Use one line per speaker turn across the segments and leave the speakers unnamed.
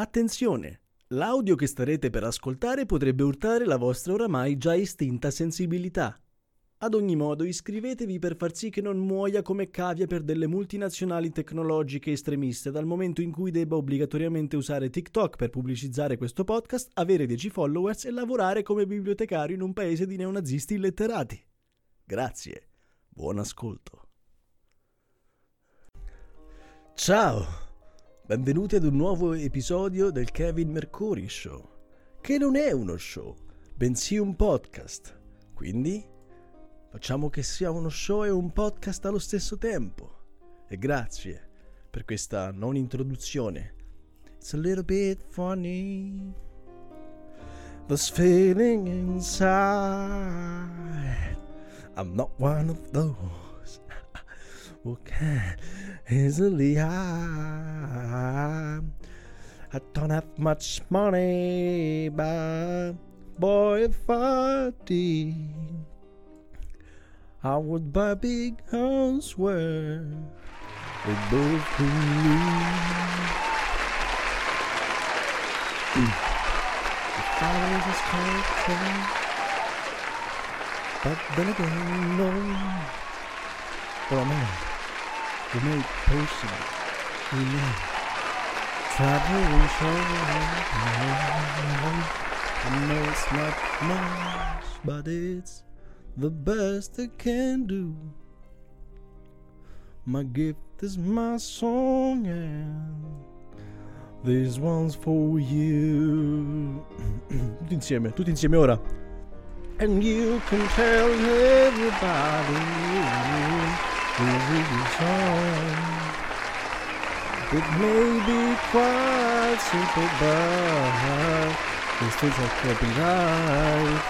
Attenzione! L'audio che starete per ascoltare potrebbe urtare la vostra oramai già estinta sensibilità. Ad ogni modo, iscrivetevi per far sì che non muoia come cavia per delle multinazionali tecnologiche estremiste dal momento in cui debba obbligatoriamente usare TikTok per pubblicizzare questo podcast, avere 10 followers e lavorare come bibliotecario in un paese di neonazisti illetterati. Grazie. Buon ascolto. Ciao! Benvenuti ad un nuovo episodio del Kevin Mercury Show, che non è uno show, bensì un podcast. Quindi facciamo che sia uno show e un podcast allo stesso tempo. E grazie per questa non introduzione. It's a little bit funny. This feeling inside. I'm not one of those 我看也是厉害。I don't have much money, but boy, if I did, I would buy big house where we both can live. His but then again, no. But I'm made potions, we made traveling shows. I know it's not much, but it's the best I can do. My gift is my song, and this one's for you. tutti insieme, tutti insieme ora. And you can tell everybody this. It may be quite simple, but these things are copyright.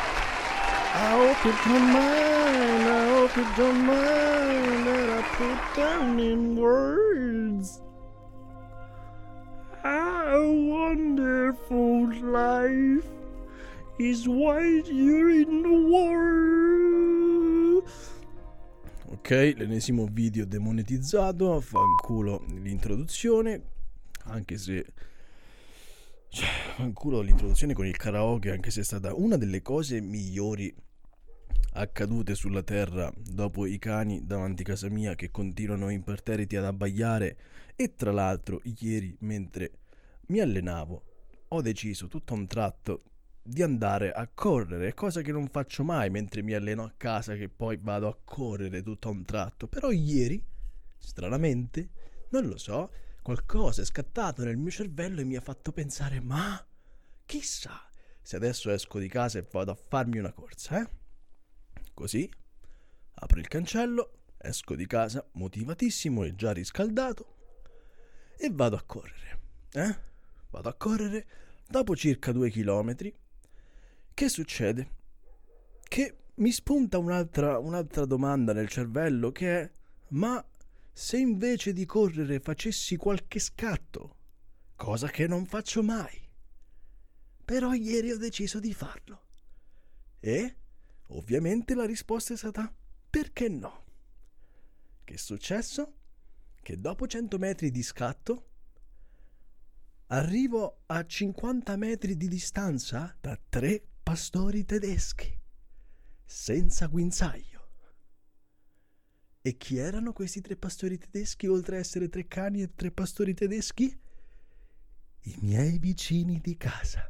I hope you don't mind, I hope you don't mind that I put down in words. How wonderful life is what you're in the world. L'ennesimo video demonetizzato, fanculo l'introduzione, anche se... Cioè, fanculo l'introduzione con il karaoke, anche se è stata una delle cose migliori accadute sulla terra dopo i cani davanti a casa mia che continuano imperterriti ad abbaiare e tra l'altro ieri mentre mi allenavo ho deciso tutto a un tratto di andare a correre, cosa che non faccio mai mentre mi alleno a casa, che poi vado a correre tutto a un tratto. Però ieri, stranamente, non lo so, qualcosa è scattato nel mio cervello e mi ha fatto pensare, ma chissà se adesso esco di casa e vado a farmi una corsa, eh? Così, apro il cancello, esco di casa motivatissimo e già riscaldato e vado a correre, eh? Vado a correre, dopo circa due chilometri che succede? Che mi spunta un'altra, un'altra domanda nel cervello che è ma se invece di correre facessi qualche scatto, cosa che non faccio mai. Però ieri ho deciso di farlo. E ovviamente la risposta è stata perché no? Che è successo? Che dopo 100 metri di scatto arrivo a 50 metri di distanza da tre pastori tedeschi, senza guinzaglio. E chi erano questi tre pastori tedeschi, oltre a essere tre cani e tre pastori tedeschi? I miei vicini di casa.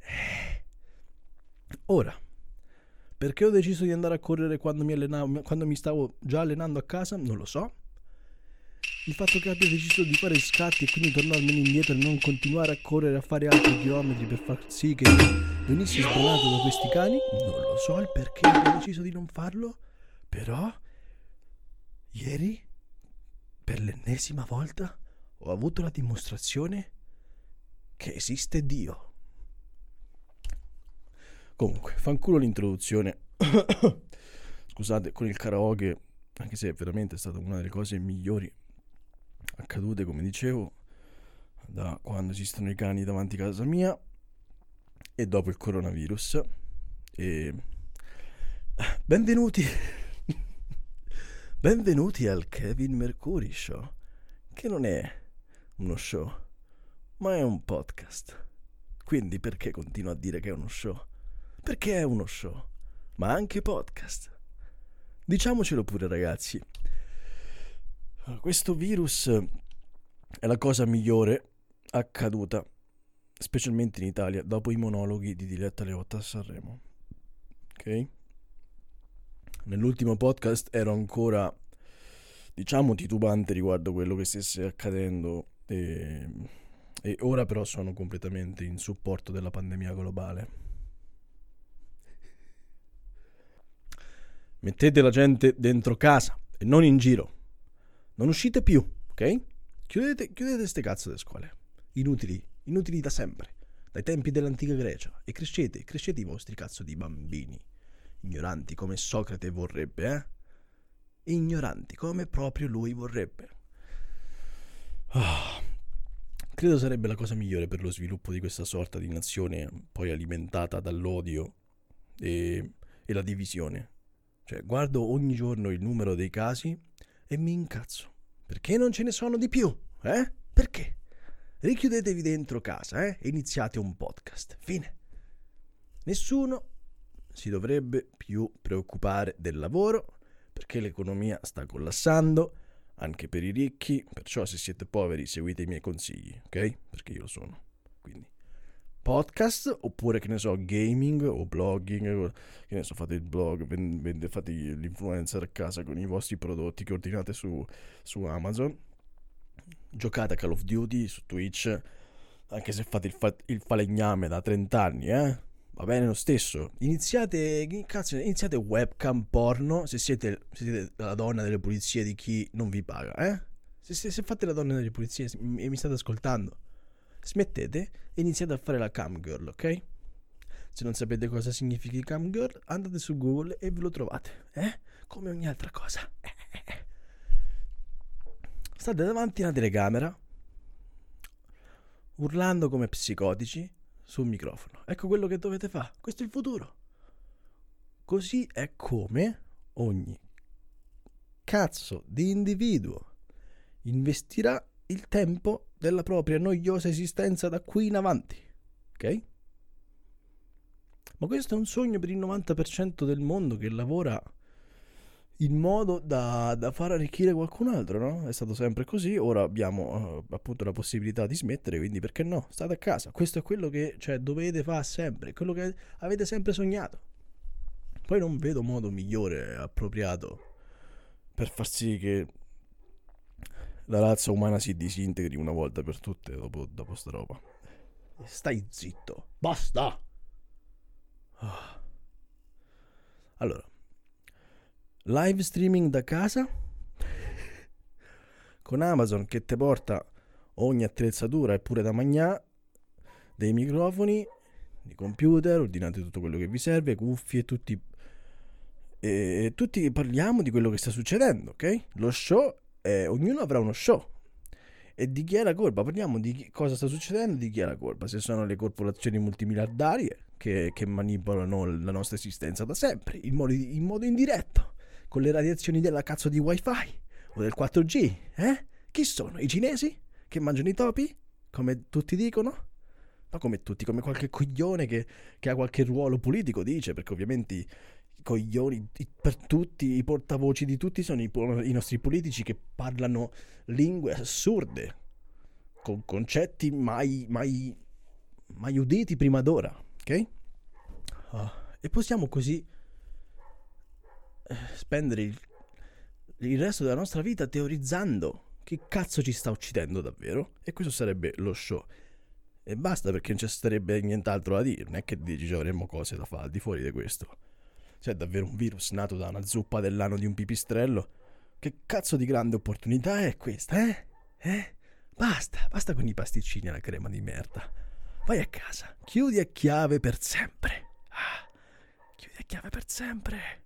Eh. Ora, perché ho deciso di andare a correre quando mi, allenavo, quando mi stavo già allenando a casa? Non lo so. Il fatto che abbia deciso di fare scatti e quindi tornarmene indietro e non continuare a correre a fare altri chilometri per far sì che venissi sbranato da questi cani, non lo so il perché abbia deciso di non farlo, però ieri, per l'ennesima volta, ho avuto la dimostrazione che esiste Dio. Comunque, fanculo l'introduzione. Scusate, con il karaoke, anche se veramente è stata una delle cose migliori accadute, come dicevo, da quando esistono i cani davanti a casa mia e dopo il coronavirus. E benvenuti. benvenuti al Kevin Mercury Show, che non è uno show, ma è un podcast. Quindi perché continuo a dire che è uno show? Perché è uno show, ma anche podcast. Diciamocelo pure ragazzi, questo virus è la cosa migliore accaduta, specialmente in Italia, dopo i monologhi di Diletta Leotta a Sanremo. Ok? Nell'ultimo podcast ero ancora, diciamo, titubante riguardo quello che stesse accadendo e, e ora però sono completamente in supporto della pandemia globale. Mettete la gente dentro casa e non in giro. Non uscite più, ok? Chiudete, chiudete queste cazzo di scuole. Inutili, inutili da sempre. Dai tempi dell'antica Grecia. E crescete, crescete i vostri cazzo di bambini. Ignoranti come Socrate vorrebbe, eh? Ignoranti come proprio lui vorrebbe. Oh. Credo sarebbe la cosa migliore per lo sviluppo di questa sorta di nazione poi alimentata dall'odio e, e la divisione. Cioè, guardo ogni giorno il numero dei casi e mi incazzo. Perché non ce ne sono di più? Eh? Perché? Richiudetevi dentro casa eh? e iniziate un podcast. Fine. Nessuno si dovrebbe più preoccupare del lavoro perché l'economia sta collassando anche per i ricchi, perciò se siete poveri seguite i miei consigli, ok? Perché io lo sono. Quindi podcast oppure che ne so gaming o blogging che ne so fate il blog vende, fate l'influencer a casa con i vostri prodotti che ordinate su, su Amazon. Giocate a Call of Duty su Twitch anche se fate il, fa- il falegname da 30 anni eh? Va bene lo stesso. Iniziate cazzo, iniziate webcam porno se siete, se siete la donna delle pulizie di chi non vi paga eh? Se, se, se fate la donna delle pulizie e mi state ascoltando smettete e iniziate a fare la cam girl, ok? Se non sapete cosa significhi cam girl, andate su Google e ve lo trovate, eh? Come ogni altra cosa. State davanti a una telecamera, urlando come psicotici sul microfono. Ecco quello che dovete fare. Questo è il futuro. Così è come ogni cazzo di individuo investirà il tempo della propria noiosa esistenza da qui in avanti. Ok? Ma questo è un sogno per il 90% del mondo che lavora in modo da, da, far arricchire qualcun altro, no? È stato sempre così, ora abbiamo uh, appunto la possibilità di smettere, quindi perché no? State a casa, questo è quello che cioè, dovete fare sempre, quello che avete sempre sognato. Poi non vedo modo migliore, appropriato, per far sì che la razza umana si disintegri una volta per tutte dopo, dopo sta roba. Stai zitto. Basta. Ah. Allora, live streaming da casa con Amazon che ti porta ogni attrezzatura e pure da magnà, dei microfoni, di computer, ordinate tutto quello che vi serve, cuffie, tutti e tutti parliamo di quello che sta succedendo, ok? Lo show eh, ognuno avrà uno show. E di chi è la colpa? Parliamo di chi, cosa sta succedendo, di chi è la colpa. Se sono le corporazioni multimiliardarie che, che manipolano la nostra esistenza da sempre, in modo, in modo, indiretto, con le radiazioni della cazzo di wifi o del 4G, eh? Chi sono? I cinesi? Che mangiano i topi? Come tutti dicono? Ma come tutti, come qualche coglione che, che ha qualche ruolo politico dice, perché ovviamente coglioni per tutti, i portavoci di tutti sono i, i, nostri politici che parlano lingue assurde, con concetti mai, mai, mai uditi prima d'ora, ok? Uh, e possiamo così eh, spendere il, il resto della nostra vita teorizzando che cazzo ci sta uccidendo davvero, e questo sarebbe lo show. E basta perché non ci sarebbe nient'altro da dire, non è che dici avremmo cose da fare al di fuori di questo. C'è davvero un virus nato da una zuppa dell'anno di un pipistrello? Che cazzo di grande opportunità è questa, eh? Eh? Basta, basta con i pasticcini alla crema di merda. Vai a casa, chiudi a chiave per sempre. Ah, chiudi a chiave per sempre.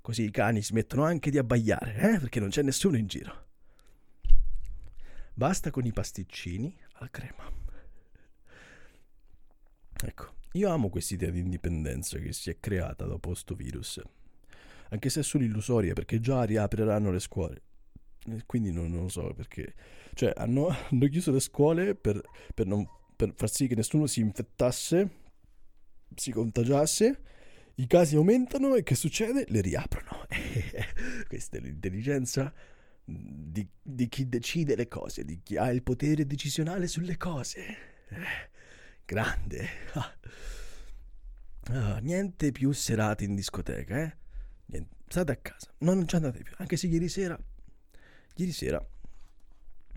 Così i cani smettono anche di abbaiare, eh? Perché non c'è nessuno in giro. Basta con i pasticcini alla crema. Ecco, io amo quest'idea di indipendenza che si è creata dopo questo virus, anche se è solo illusoria perché già riapriranno le scuole. quindi non, non, lo so perché. Cioè, hanno, hanno chiuso le scuole per, per, non, per far sì che nessuno si infettasse, si contagiasse. I casi aumentano e che succede? Le riaprono. Questa è l'intelligenza di, di, chi decide le cose, di chi ha il potere decisionale sulle cose. Grande. Ah, niente più serate in discoteca, eh? Niente. State a casa, non ci andate più. Anche se ieri sera, ieri sera,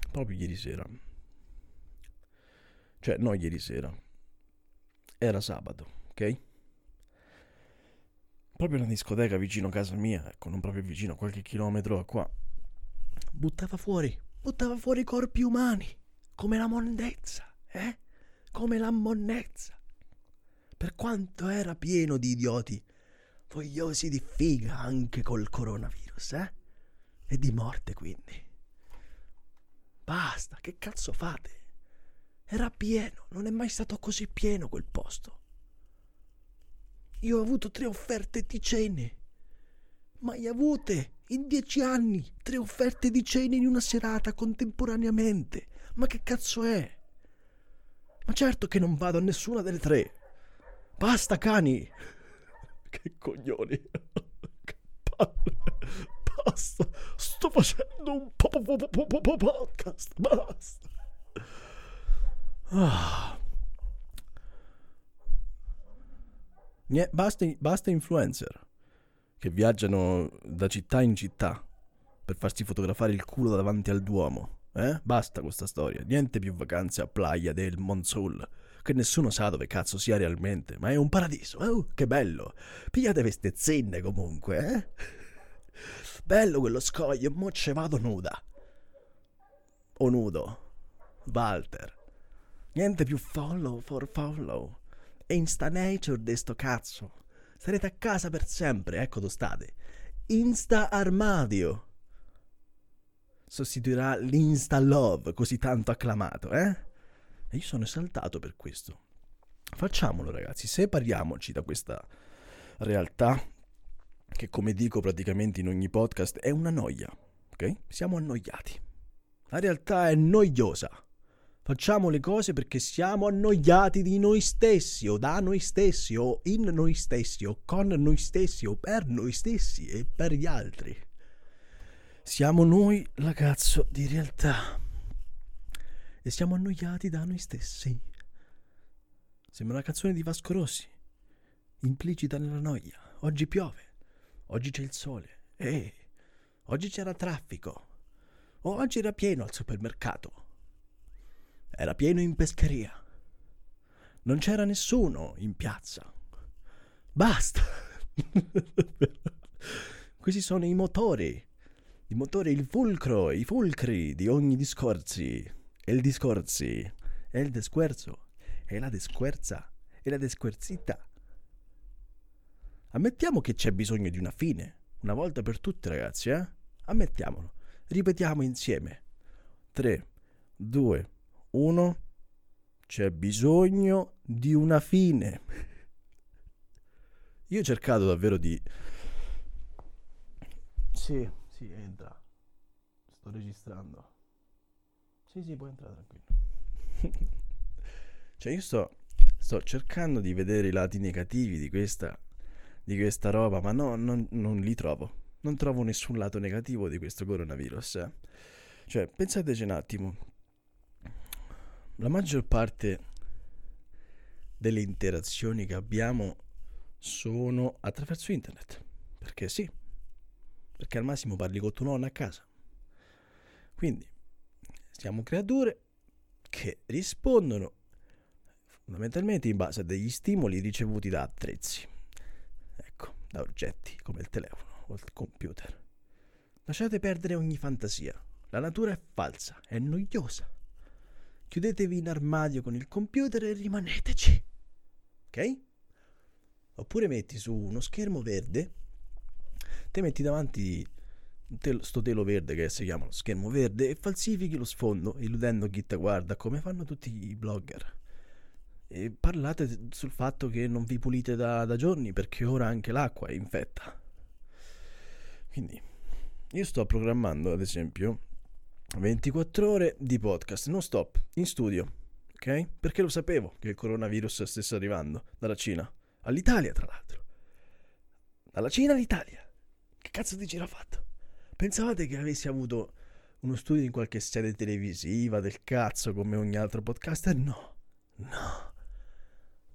proprio ieri sera, cioè no ieri sera, era sabato, ok? Proprio una discoteca vicino a casa mia, ecco, non proprio vicino, qualche chilometro a qua, buttava fuori, buttava fuori corpi umani, come la monnezza, eh? Come la monnezza per quanto era pieno di idioti, vogliosi di figa anche col coronavirus, eh? E di morte quindi. Basta, che cazzo fate? Era pieno, non è mai stato così pieno quel posto. Io ho avuto tre offerte di cene. Mai avute in dieci anni tre offerte di cene in una serata contemporaneamente. Ma che cazzo è? Ma certo che non vado a nessuna delle tre. Basta cani! Che coglioni! Che palle! Basta! Sto facendo un po- po- po- po- po- podcast! Basta! Ah. Niente, basta, basta influencer che viaggiano da città in città per farsi fotografare il culo davanti al Duomo. Eh? Basta questa storia. Niente più vacanze a Playa del Monsul che nessuno sa dove cazzo sia realmente, ma è un paradiso. Oh, che bello! Pigliate queste zenne comunque, eh? Bello quello scoglio, mo ce vado nuda. O nudo. Walter. Niente più follow for follow. Insta nature de sto cazzo. Sarete a casa per sempre, ecco dove state. Insta armadio. Sostituirà l'insta love così tanto acclamato, eh? E io sono esaltato per questo. Facciamolo ragazzi, separiamoci da questa realtà che come dico praticamente in ogni podcast è una noia, ok? Siamo annoiati. La realtà è noiosa. Facciamo le cose perché siamo annoiati di noi stessi, o da noi stessi, o in noi stessi, o con noi stessi, o per noi stessi e per gli altri. Siamo noi la cazzo di realtà e siamo annoiati da noi stessi. Sembra una canzone di Vasco Rossi, implicita nella noia. Oggi piove, oggi c'è il sole, e oggi c'era traffico, oggi era pieno al supermercato, era pieno in pescheria, non c'era nessuno in piazza. Basta! Questi sono i motori, i motori, il fulcro, i fulcri di ogni discorsi el discorsi, el desquerzo, e la desquerza, e la desquerzita. Ammettiamo che c'è bisogno di una fine, una volta per tutte ragazzi, eh? Ammettiamolo. Ripetiamo insieme. 3, 2, 1. C'è bisogno di una fine. Io ho cercato davvero di... Sì, sì, entra. Sto registrando. Sì, sì, puoi entrare tranquillo. cioè, io sto, sto cercando di vedere i lati negativi di questa, di questa roba, ma no, non, non li trovo. Non trovo nessun lato negativo di questo coronavirus. Eh. Cioè, pensateci un attimo. La maggior parte delle interazioni che abbiamo sono attraverso internet. Perché sì. Perché al massimo parli con tuo nonno a casa. Quindi, siamo creature che rispondono fondamentalmente in base a degli stimoli ricevuti da attrezzi. Ecco, da oggetti come il telefono o il computer. Lasciate perdere ogni fantasia. La natura è falsa, è noiosa. Chiudetevi in armadio con il computer e rimaneteci. Ok? Oppure metti su uno schermo verde, te metti davanti tel- sto telo verde che si chiama lo schermo verde e falsifichi lo sfondo illudendo chi te guarda come fanno tutti i blogger. E parlate sul fatto che non vi pulite da, da giorni perché ora anche l'acqua è infetta. Quindi io sto programmando, ad esempio, 24 ore di podcast non stop in studio, ok? Perché lo sapevo che il coronavirus stesse arrivando dalla Cina, all'Italia tra l'altro. Dalla Cina all'Italia. Che cazzo di giro ha fatto? Pensavate che avessi avuto uno studio in qualche serie televisiva del cazzo come ogni altro podcaster? No, no.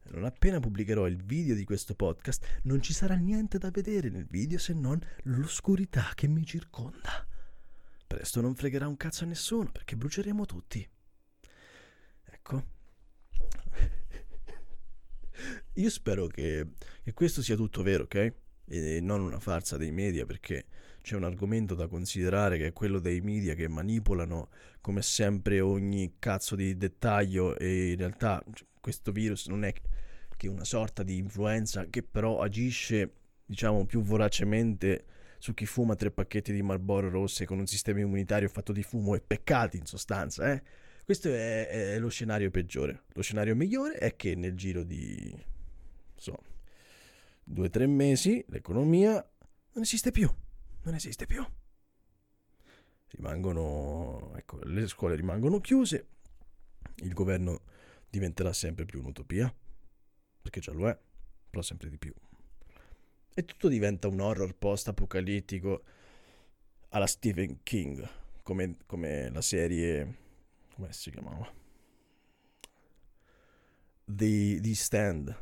Non appena pubblicherò il video di questo podcast, non ci sarà niente da vedere nel video se non l'oscurità che mi circonda. Presto non fregherà un cazzo a nessuno perché bruceremo tutti. Ecco. Io spero che, che questo sia tutto vero, ok? E non una farsa dei media perché c'è un argomento da considerare che è quello dei media che manipolano come sempre ogni cazzo di dettaglio e in realtà questo virus non è che una sorta di influenza che però agisce diciamo più voracemente su chi fuma tre pacchetti di Marlboro rosse con un sistema immunitario fatto di fumo e peccati in sostanza eh? questo è, è lo scenario peggiore lo scenario migliore è che nel giro di so, due o tre mesi l'economia non esiste più non esiste più. Rimangono, ecco, le scuole rimangono chiuse, il governo diventerà sempre più un'utopia, perché già lo è, però sempre di più. E tutto diventa un horror post-apocalittico alla Stephen King, come, come la serie, come si chiamava? The, The Stand,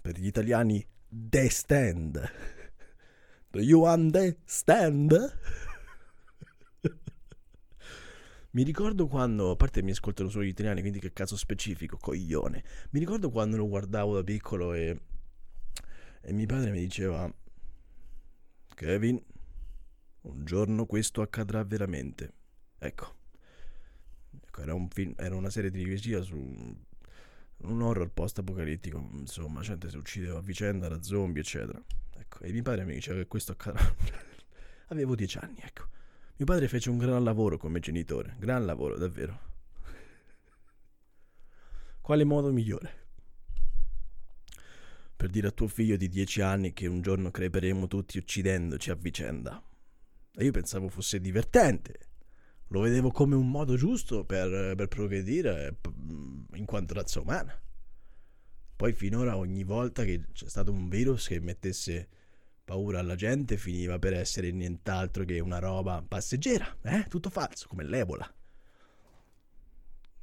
per gli italiani The Stand. Do you understand? mi ricordo quando, a parte mi ascoltano solo gli italiani, quindi che caso specifico, coglione. Mi ricordo quando lo guardavo da piccolo e, e mio padre mi diceva, Kevin, un giorno questo accadrà veramente. Ecco. ecco era, un film, era una serie televisiva su un horror post-apocalittico, insomma, gente si uccideva a vicenda da zombie, eccetera. Ecco, e mio padre mi diceva che questo accadrà. Avevo dieci anni, ecco. Mio padre fece un gran lavoro come genitore, gran lavoro, davvero. Quale modo migliore? Per dire a tuo figlio di dieci anni che un giorno creperemo tutti uccidendoci a vicenda. E io pensavo fosse divertente. Lo vedevo come un modo giusto per, per progredire in quanto razza umana. Poi finora ogni volta che c'è stato un virus che mettesse paura alla gente finiva per essere nient'altro che una roba passeggera, eh? Tutto falso, come l'Ebola.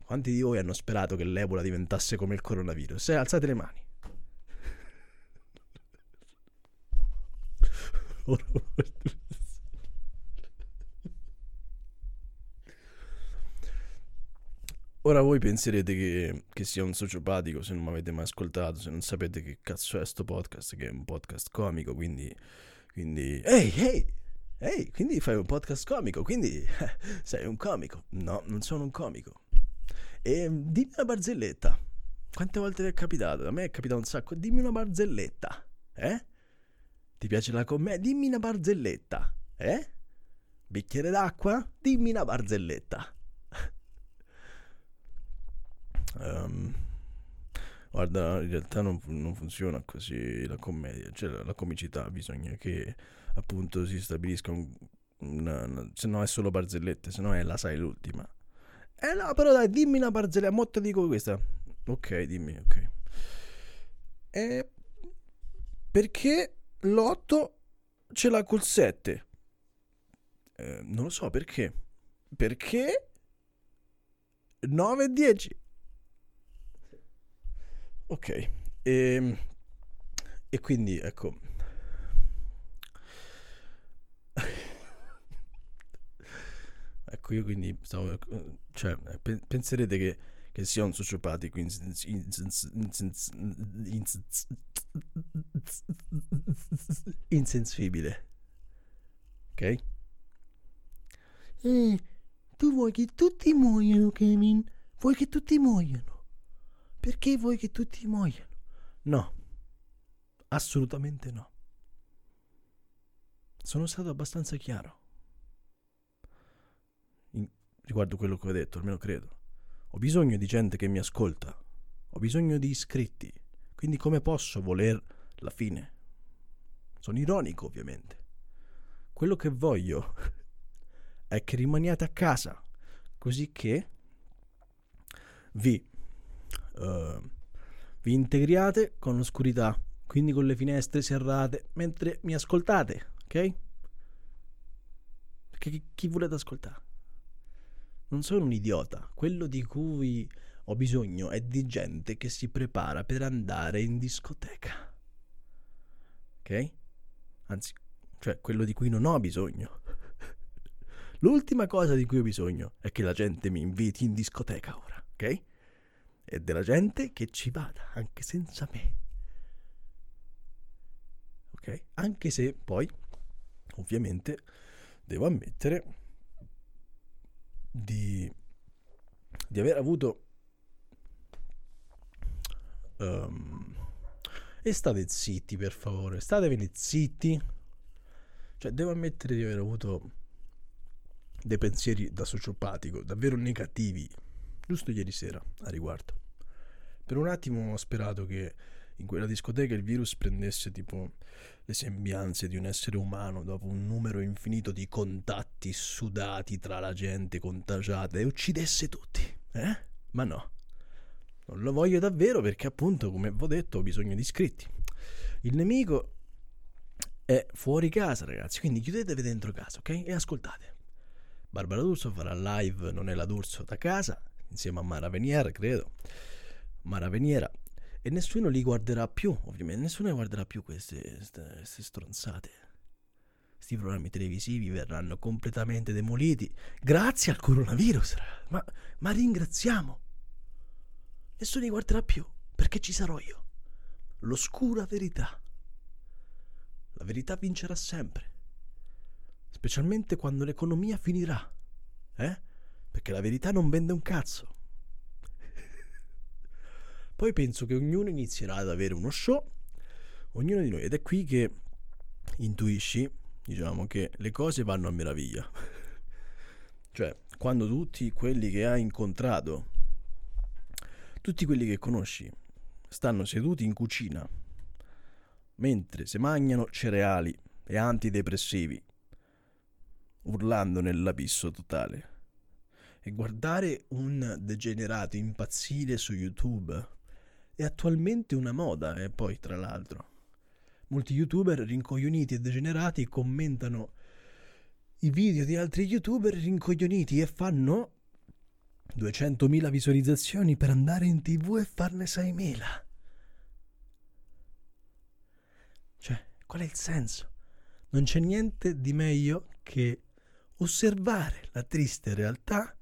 Quanti di voi hanno sperato che l'Ebola diventasse come il coronavirus? Eh, alzate le mani. Ora voi penserete che, che, sia un sociopatico se non mi avete mai ascoltato, se non sapete che cazzo è sto podcast, che è un podcast comico, quindi... quindi... Ehi, ehi! Ehi, quindi fai un podcast comico, quindi sei un comico. No, non sono un comico. E dimmi una barzelletta. Quante volte ti è capitato? A me è capitato un sacco. Dimmi una barzelletta. Eh? Ti piace la commedia? Dimmi una barzelletta. Eh? Bicchiere d'acqua? Dimmi una barzelletta. Um, guarda, in realtà non, non, funziona così la commedia, cioè la, la, comicità bisogna che appunto si stabilisca un, una, una, se no è solo barzellette, se no è la sai l'ultima. Eh no, però dai, dimmi una barzelletta, mo te dico questa. Ok, dimmi, ok. Eh, perché l'8 ce l'ha col 7? Eh, non lo so perché. Perché 9 e 10? Ok, e, ehm, e quindi ecco... ecco, io quindi stavo... Cioè, penserete che, che sia un sociopatico insensibile. Ok?
Eh, tu vuoi che tutti muoiano, Kevin? Vuoi che tutti muoiano? Perché vuoi che tutti muoiano?
No, assolutamente no. Sono stato abbastanza chiaro In, riguardo quello che ho detto, almeno credo. Ho bisogno di gente che mi ascolta, ho bisogno di iscritti, quindi come posso voler la fine? Sono ironico, ovviamente. Quello che voglio è che rimaniate a casa, così che vi, uh, vi integriate con l'oscurità, quindi con le finestre serrate, mentre mi ascoltate, ok? Perché chi, volete ascoltare? Non sono un idiota, quello di cui ho bisogno è di gente che si prepara per andare in discoteca. Ok? Anzi, cioè quello di cui non ho bisogno. L'ultima cosa di cui ho bisogno è che la gente mi inviti in discoteca ora, ok? E della gente che ci vada, anche senza me. Ok? Anche se poi, ovviamente, devo ammettere di, di aver avuto... Um, e state zitti, per favore. Statevene zitti. Cioè, devo ammettere di aver avuto dei pensieri da sociopatico, davvero negativi, giusto ieri sera a riguardo. Per un attimo ho sperato che in quella discoteca il virus prendesse tipo le sembianze di un essere umano dopo un numero infinito di contatti sudati tra la gente contagiata e uccidesse tutti. Eh? Ma no. Non lo voglio davvero perché appunto, come vi ho detto, ho bisogno di iscritti. Il nemico è fuori casa, ragazzi, quindi chiudetevi dentro casa, ok? E ascoltate. Barbara D'Urso farà live Non è la D'Urso da casa, insieme a Mara Veniera, credo. Mara Veniera. E nessuno li guarderà più, ovviamente, nessuno guarderà più queste, queste stronzate. Questi programmi televisivi verranno completamente demoliti grazie al coronavirus. Ma, ma ringraziamo nessuno li guarderà più, perché ci sarò io. L'oscura verità. La verità vincerà sempre, specialmente quando l'economia finirà, eh? Perché la verità non vende un cazzo. Poi penso che ognuno inizierà ad avere uno show, ognuno di noi, ed è qui che intuisci, diciamo, che le cose vanno a meraviglia. cioè, quando tutti quelli che hai incontrato tutti quelli che conosci stanno seduti in cucina mentre si mangiano cereali e antidepressivi, urlando nell'abisso totale. E guardare un degenerato impazzire su YouTube è attualmente una moda, e poi tra l'altro. Molti youtuber rincoglioniti e degenerati commentano i video di altri youtuber rincoglioniti e fanno 200.000 visualizzazioni per andare in tv e farne 6.000. Cioè, qual è il senso? Non c'è niente di meglio che osservare la triste realtà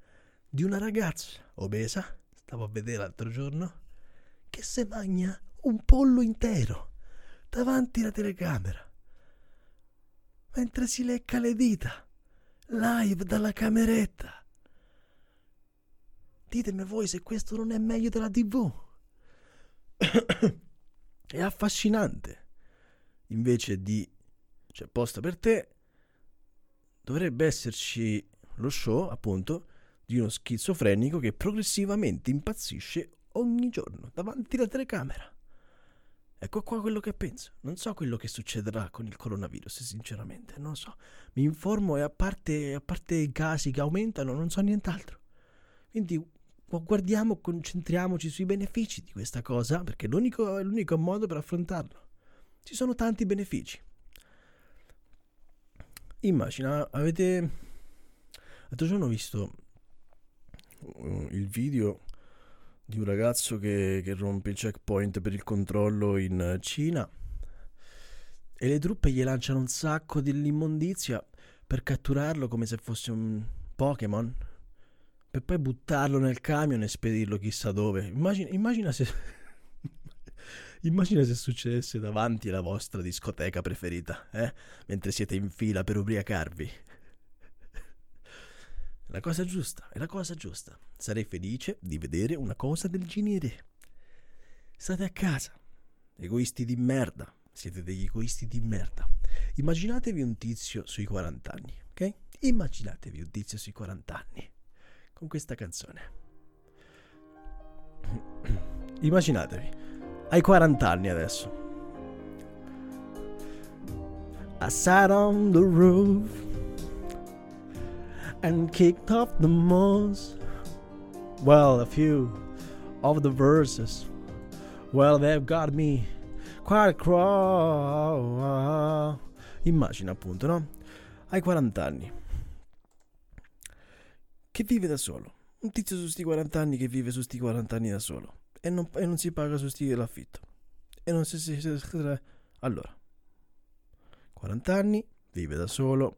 di una ragazza obesa, stavo a vedere l'altro giorno, che se magna un pollo intero davanti alla telecamera, mentre si lecca le dita, live dalla cameretta. Ditemi voi se questo non è meglio della TV. è affascinante. Invece di cioè posta per te dovrebbe esserci lo show, appunto, di uno schizofrenico che progressivamente impazzisce ogni giorno davanti alla telecamera. Ecco qua quello che penso. Non so quello che succederà con il coronavirus, sinceramente, non lo so. Mi informo e a parte, a parte i casi che aumentano, non so nient'altro. Quindi guardiamo, concentriamoci sui benefici di questa cosa, perché è l'unico, è l'unico modo per affrontarlo. Ci sono tanti benefici. Immagina, avete... L'altro giorno ho visto il video di un ragazzo che, che rompe il checkpoint per il controllo in Cina e le truppe gli lanciano un sacco dell'immondizia per catturarlo come se fosse un Pokémon per poi buttarlo nel camion e spedirlo chissà dove. Immagina, immagina se. immagina se succedesse davanti alla vostra discoteca preferita, eh? Mentre siete in fila per ubriacarvi. La cosa giusta, è la cosa giusta. Sarei felice di vedere una cosa del genere. State a casa, egoisti di merda. Siete degli egoisti di merda. Immaginatevi un tizio sui 40 anni, ok? Immaginatevi un tizio sui 40 anni con questa canzone. Immaginatevi, hai 40 anni adesso. I sat on the roof. And kicked off the most. Well, a few of the verses. Well, they've got me quite cross. Immagina appunto, no? Hai 40 anni. Che vive da solo. Un tizio su sti 40 anni che vive su sti 40 anni da solo. E non, e non si paga su sti l'affitto. E non si, si, si... Allora. 40 anni, vive da solo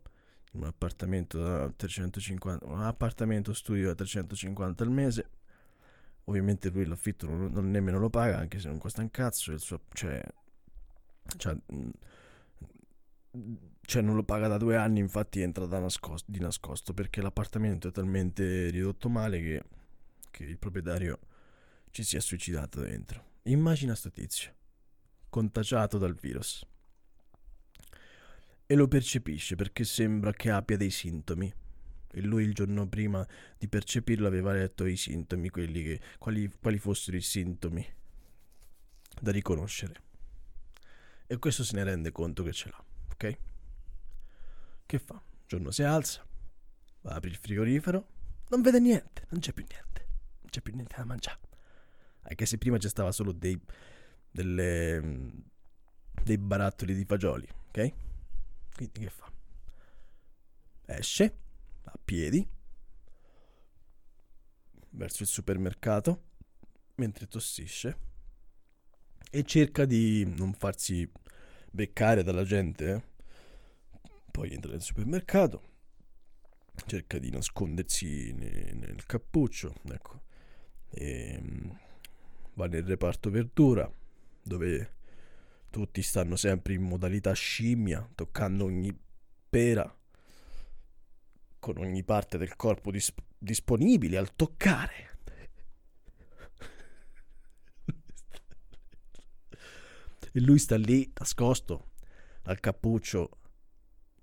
un appartamento da 350 un appartamento studio da 350 al mese. Ovviamente lui l'affitto non, non nemmeno lo paga anche se non costa un cazzo suo, cioè, cioè, mm, cioè non lo paga da due anni infatti entra nascosto, di nascosto perché l'appartamento è talmente ridotto male che, che il proprietario ci si è suicidato dentro. Immagina sto tizio contagiato dal virus e lo percepisce perché sembra che abbia dei sintomi. E lui il giorno prima di percepirlo aveva letto i sintomi, che, quali, quali fossero i sintomi da riconoscere. E questo se ne rende conto che ce l'ha, ok? Che fa? Un giorno si alza, apre il frigorifero, non vede niente, non c'è più niente, non c'è più niente da mangiare. Anche se prima c'è stava solo dei, delle, dei barattoli di fagioli, ok? Quindi che fa? Esce a piedi verso il supermercato mentre tossisce e cerca di non farsi beccare dalla gente. Eh? Poi entra nel supermercato, cerca di nascondersi nel, cappuccio, ecco. E mm, va nel reparto verdura dove tutti stanno sempre in modalità scimmia, toccando ogni pera, con ogni parte del corpo dis- disponibile al toccare. e lui sta lì, nascosto, dal cappuccio,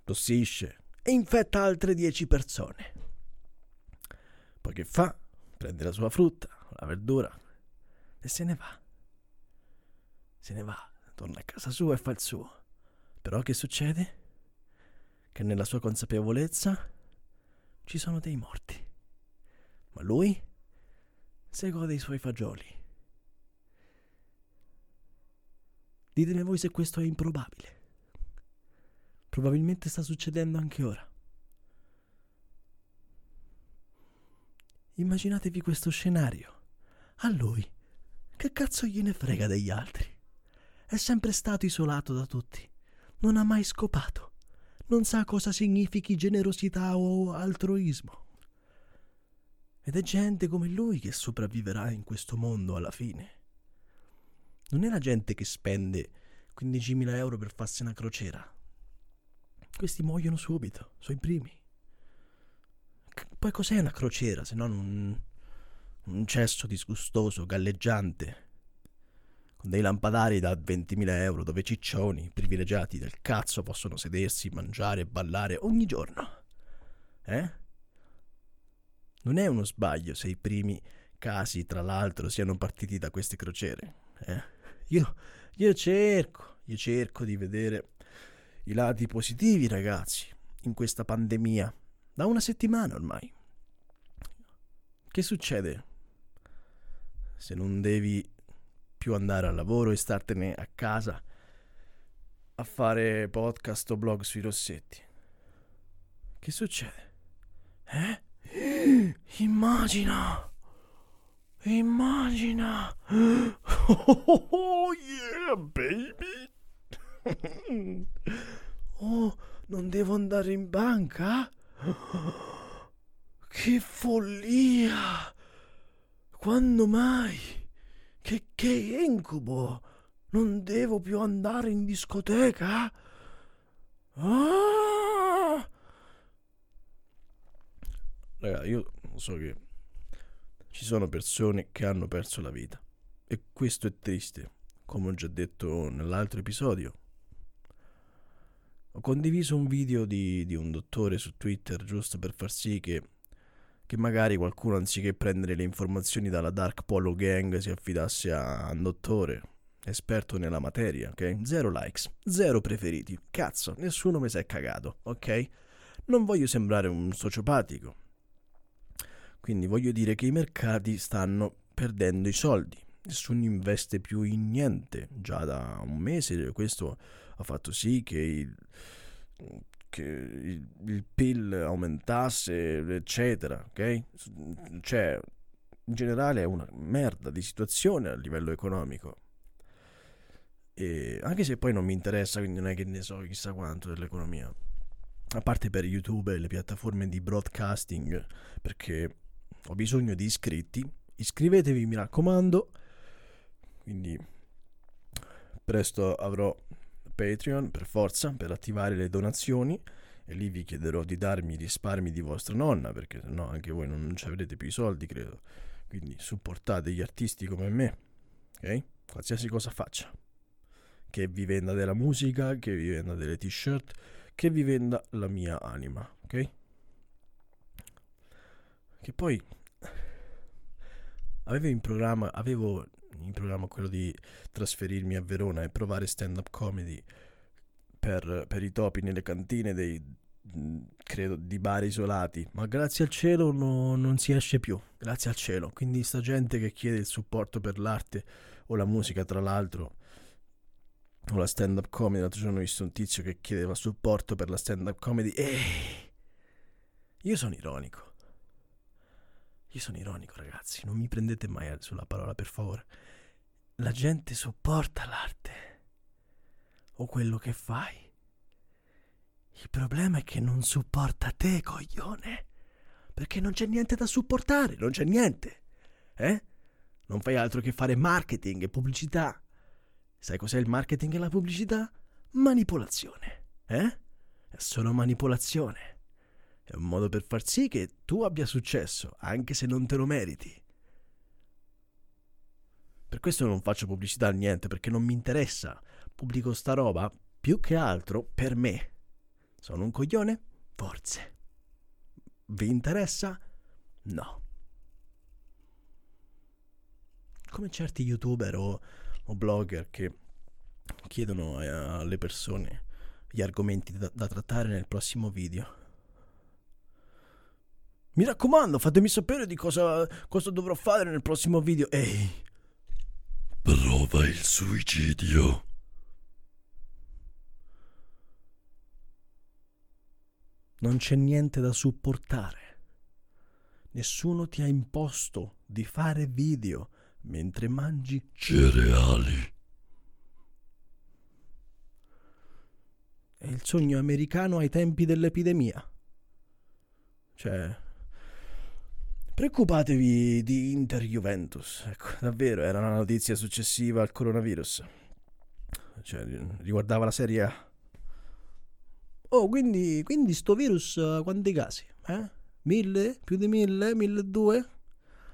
tossisce e infetta altre dieci persone. Poi che fa? Prende la sua frutta, la verdura e se ne va. Se ne va torna a casa sua e fa il suo. Però che succede? Che nella sua consapevolezza ci sono dei morti. Ma lui se gode i suoi fagioli. Ditemi voi se questo è improbabile. Probabilmente sta succedendo anche ora. Immaginatevi questo scenario. A lui, che cazzo gliene frega degli altri? È sempre stato isolato da tutti. Non ha mai scopato. Non sa cosa significhi generosità o altruismo. Ed è gente come lui che sopravviverà in questo mondo alla fine. Non è la gente che spende 15.000 euro per farsi una crociera. Questi muoiono subito, sono i primi. Poi cos'è una crociera se non un, un cesso disgustoso, galleggiante? Con dei lampadari da 20.000 euro dove ciccioni privilegiati del cazzo possono sedersi, mangiare e ballare ogni giorno. Eh? Non è uno sbaglio se i primi casi, tra l'altro, siano partiti da queste crociere. Eh? Io, io cerco, io cerco di vedere i lati positivi, ragazzi, in questa pandemia. Da una settimana ormai. Che succede? Se non devi più andare al lavoro e startene a casa a fare podcast o blog sui rossetti. Che succede? Eh? Immagina! Immagina! Oh yeah, baby! Oh, non devo andare in banca? Che follia! Quando mai? Che, che incubo! Non devo più andare in discoteca? Ah! Raga, io so che ci sono persone che hanno perso la vita e questo è triste, come ho già detto nell'altro episodio. Ho condiviso un video di, di un dottore su Twitter giusto per far sì che che magari qualcuno anziché prendere le informazioni dalla Dark Polo Gang si affidasse a un dottore esperto nella materia, ok? Zero likes, zero preferiti. Cazzo, nessuno mi si è cagato, ok? non voglio sembrare un sociopatico. Quindi voglio dire che i mercati stanno perdendo i soldi. Nessuno investe più in niente. Già da un mese questo ha fatto sì che il, che il, il PIL aumentasse, eccetera. Ok? Cioè, in generale è una merda di situazione a livello economico. E anche se poi non mi interessa, quindi non è che ne so chissà quanto dell'economia. A parte per YouTube e le piattaforme di broadcasting, perché ho bisogno di iscritti. Iscrivetevi, mi raccomando. Quindi presto avrò Patreon per forza per attivare le donazioni. E lì vi chiederò di darmi i risparmi di vostra nonna perché no anche voi non ci avrete più i soldi credo. Quindi supportate gli artisti come me ok? Qualsiasi cosa faccia. Che vi venda della musica che vi venda delle t-shirt che vi venda la mia anima ok? Che poi avevo in programma, avevo in programma quello di trasferirmi a Verona e provare stand-up comedy per, per i topi nelle cantine dei, credo, di bar isolati, ma grazie al cielo no, non si esce più, grazie al cielo. Quindi sta gente che chiede il supporto per l'arte o la musica, tra l'altro, o la stand-up comedy, l'altro giorno ho visto un tizio che chiedeva supporto per la stand-up comedy e io sono ironico. Io sono ironico, ragazzi, non mi prendete mai sulla parola, per favore. La gente sopporta l'arte o quello che fai. Il problema è che non supporta te, coglione. Perché non c'è niente da supportare, non c'è niente. Eh? Non fai altro che fare marketing e pubblicità. Sai cos'è il marketing e la pubblicità? Manipolazione. Eh? È solo manipolazione. È un modo per far sì che tu abbia successo, anche se non te lo meriti. Per questo non faccio pubblicità a niente, perché non mi interessa. Pubblico sta roba più che altro per me. Sono un coglione? Forse. Vi interessa? No. Come certi youtuber o, o blogger che chiedono alle persone gli argomenti da, da trattare nel prossimo video. Mi raccomando, fatemi sapere di cosa, cosa dovrò fare nel prossimo video. Ehi.
Prova il suicidio.
Non c'è niente da supportare. Nessuno ti ha imposto di fare video mentre mangi
cereali.
È il sogno americano ai tempi dell'epidemia. Cioè, Preoccupatevi di Inter Juventus, ecco, davvero, era una notizia successiva al coronavirus. Cioè, riguardava la Serie A. Oh, quindi, quindi sto virus uh, quanti casi? Eh? Mille? Più di mille? Mille due?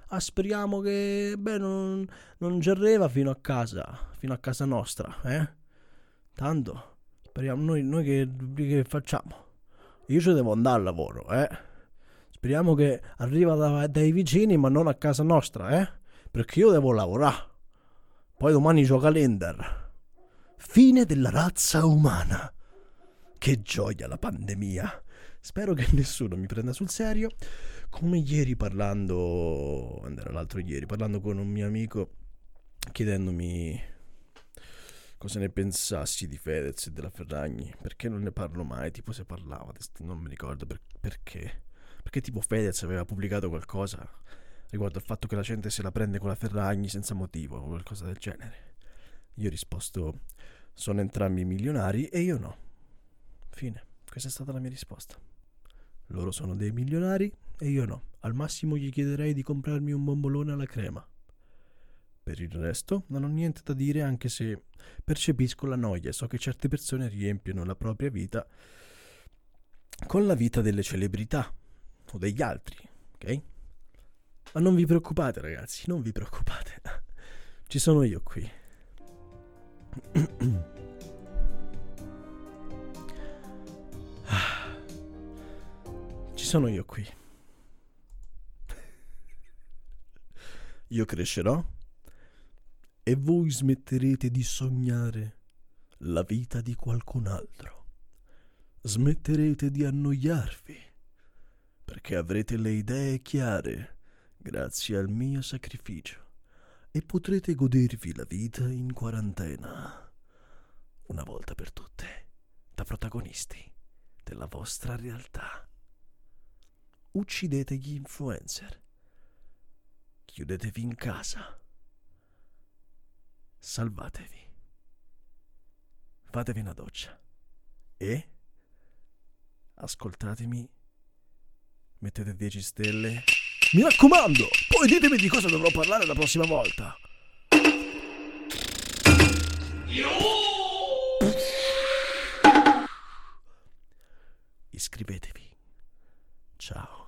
Ah, speriamo che, beh, non, non ci arriva fino a casa, fino a casa nostra, eh? Tanto, speriamo, noi, noi che, che facciamo? Io ci devo andare al lavoro, eh? Speriamo che arriva da, dai vicini, ma non a casa nostra, eh? Perché io devo lavorare. Poi domani gioca l'Ender. Fine della razza umana. Che gioia la pandemia. Spero che nessuno mi prenda sul serio. Come ieri parlando, era l'altro ieri, parlando con un mio amico, chiedendomi cosa ne pensassi di Fedez e della Ferragni. Perché non ne parlo mai? Tipo se parlava, non mi ricordo per, perché. Perché tipo Fedez aveva pubblicato qualcosa riguardo al fatto che la gente se la prende con la Ferragni senza motivo o qualcosa del genere. Io ho risposto sono entrambi milionari e io no. Fine. Questa è stata la mia risposta. Loro sono dei milionari e io no. Al massimo gli chiederei di comprarmi un bombolone alla crema. Per il resto non ho niente da dire anche se percepisco la noia e so che certe persone riempiono la propria vita con la vita delle celebrità o degli altri, ok? Ma non vi preoccupate ragazzi, non vi preoccupate. Ci sono io qui. Ci sono io qui. Io crescerò e voi smetterete di sognare la vita di qualcun altro. smetterete di annoiarvi, perché avrete le idee chiare grazie al mio sacrificio e potrete godervi la vita in quarantena, una volta per tutte, da protagonisti della vostra realtà. Uccidete gli influencer, chiudetevi in casa, salvatevi, fatevi una doccia e ascoltatemi, Mettete 10 stelle. Mi raccomando, poi ditemi di cosa dovrò parlare la prossima volta. Iscrivetevi. Ciao.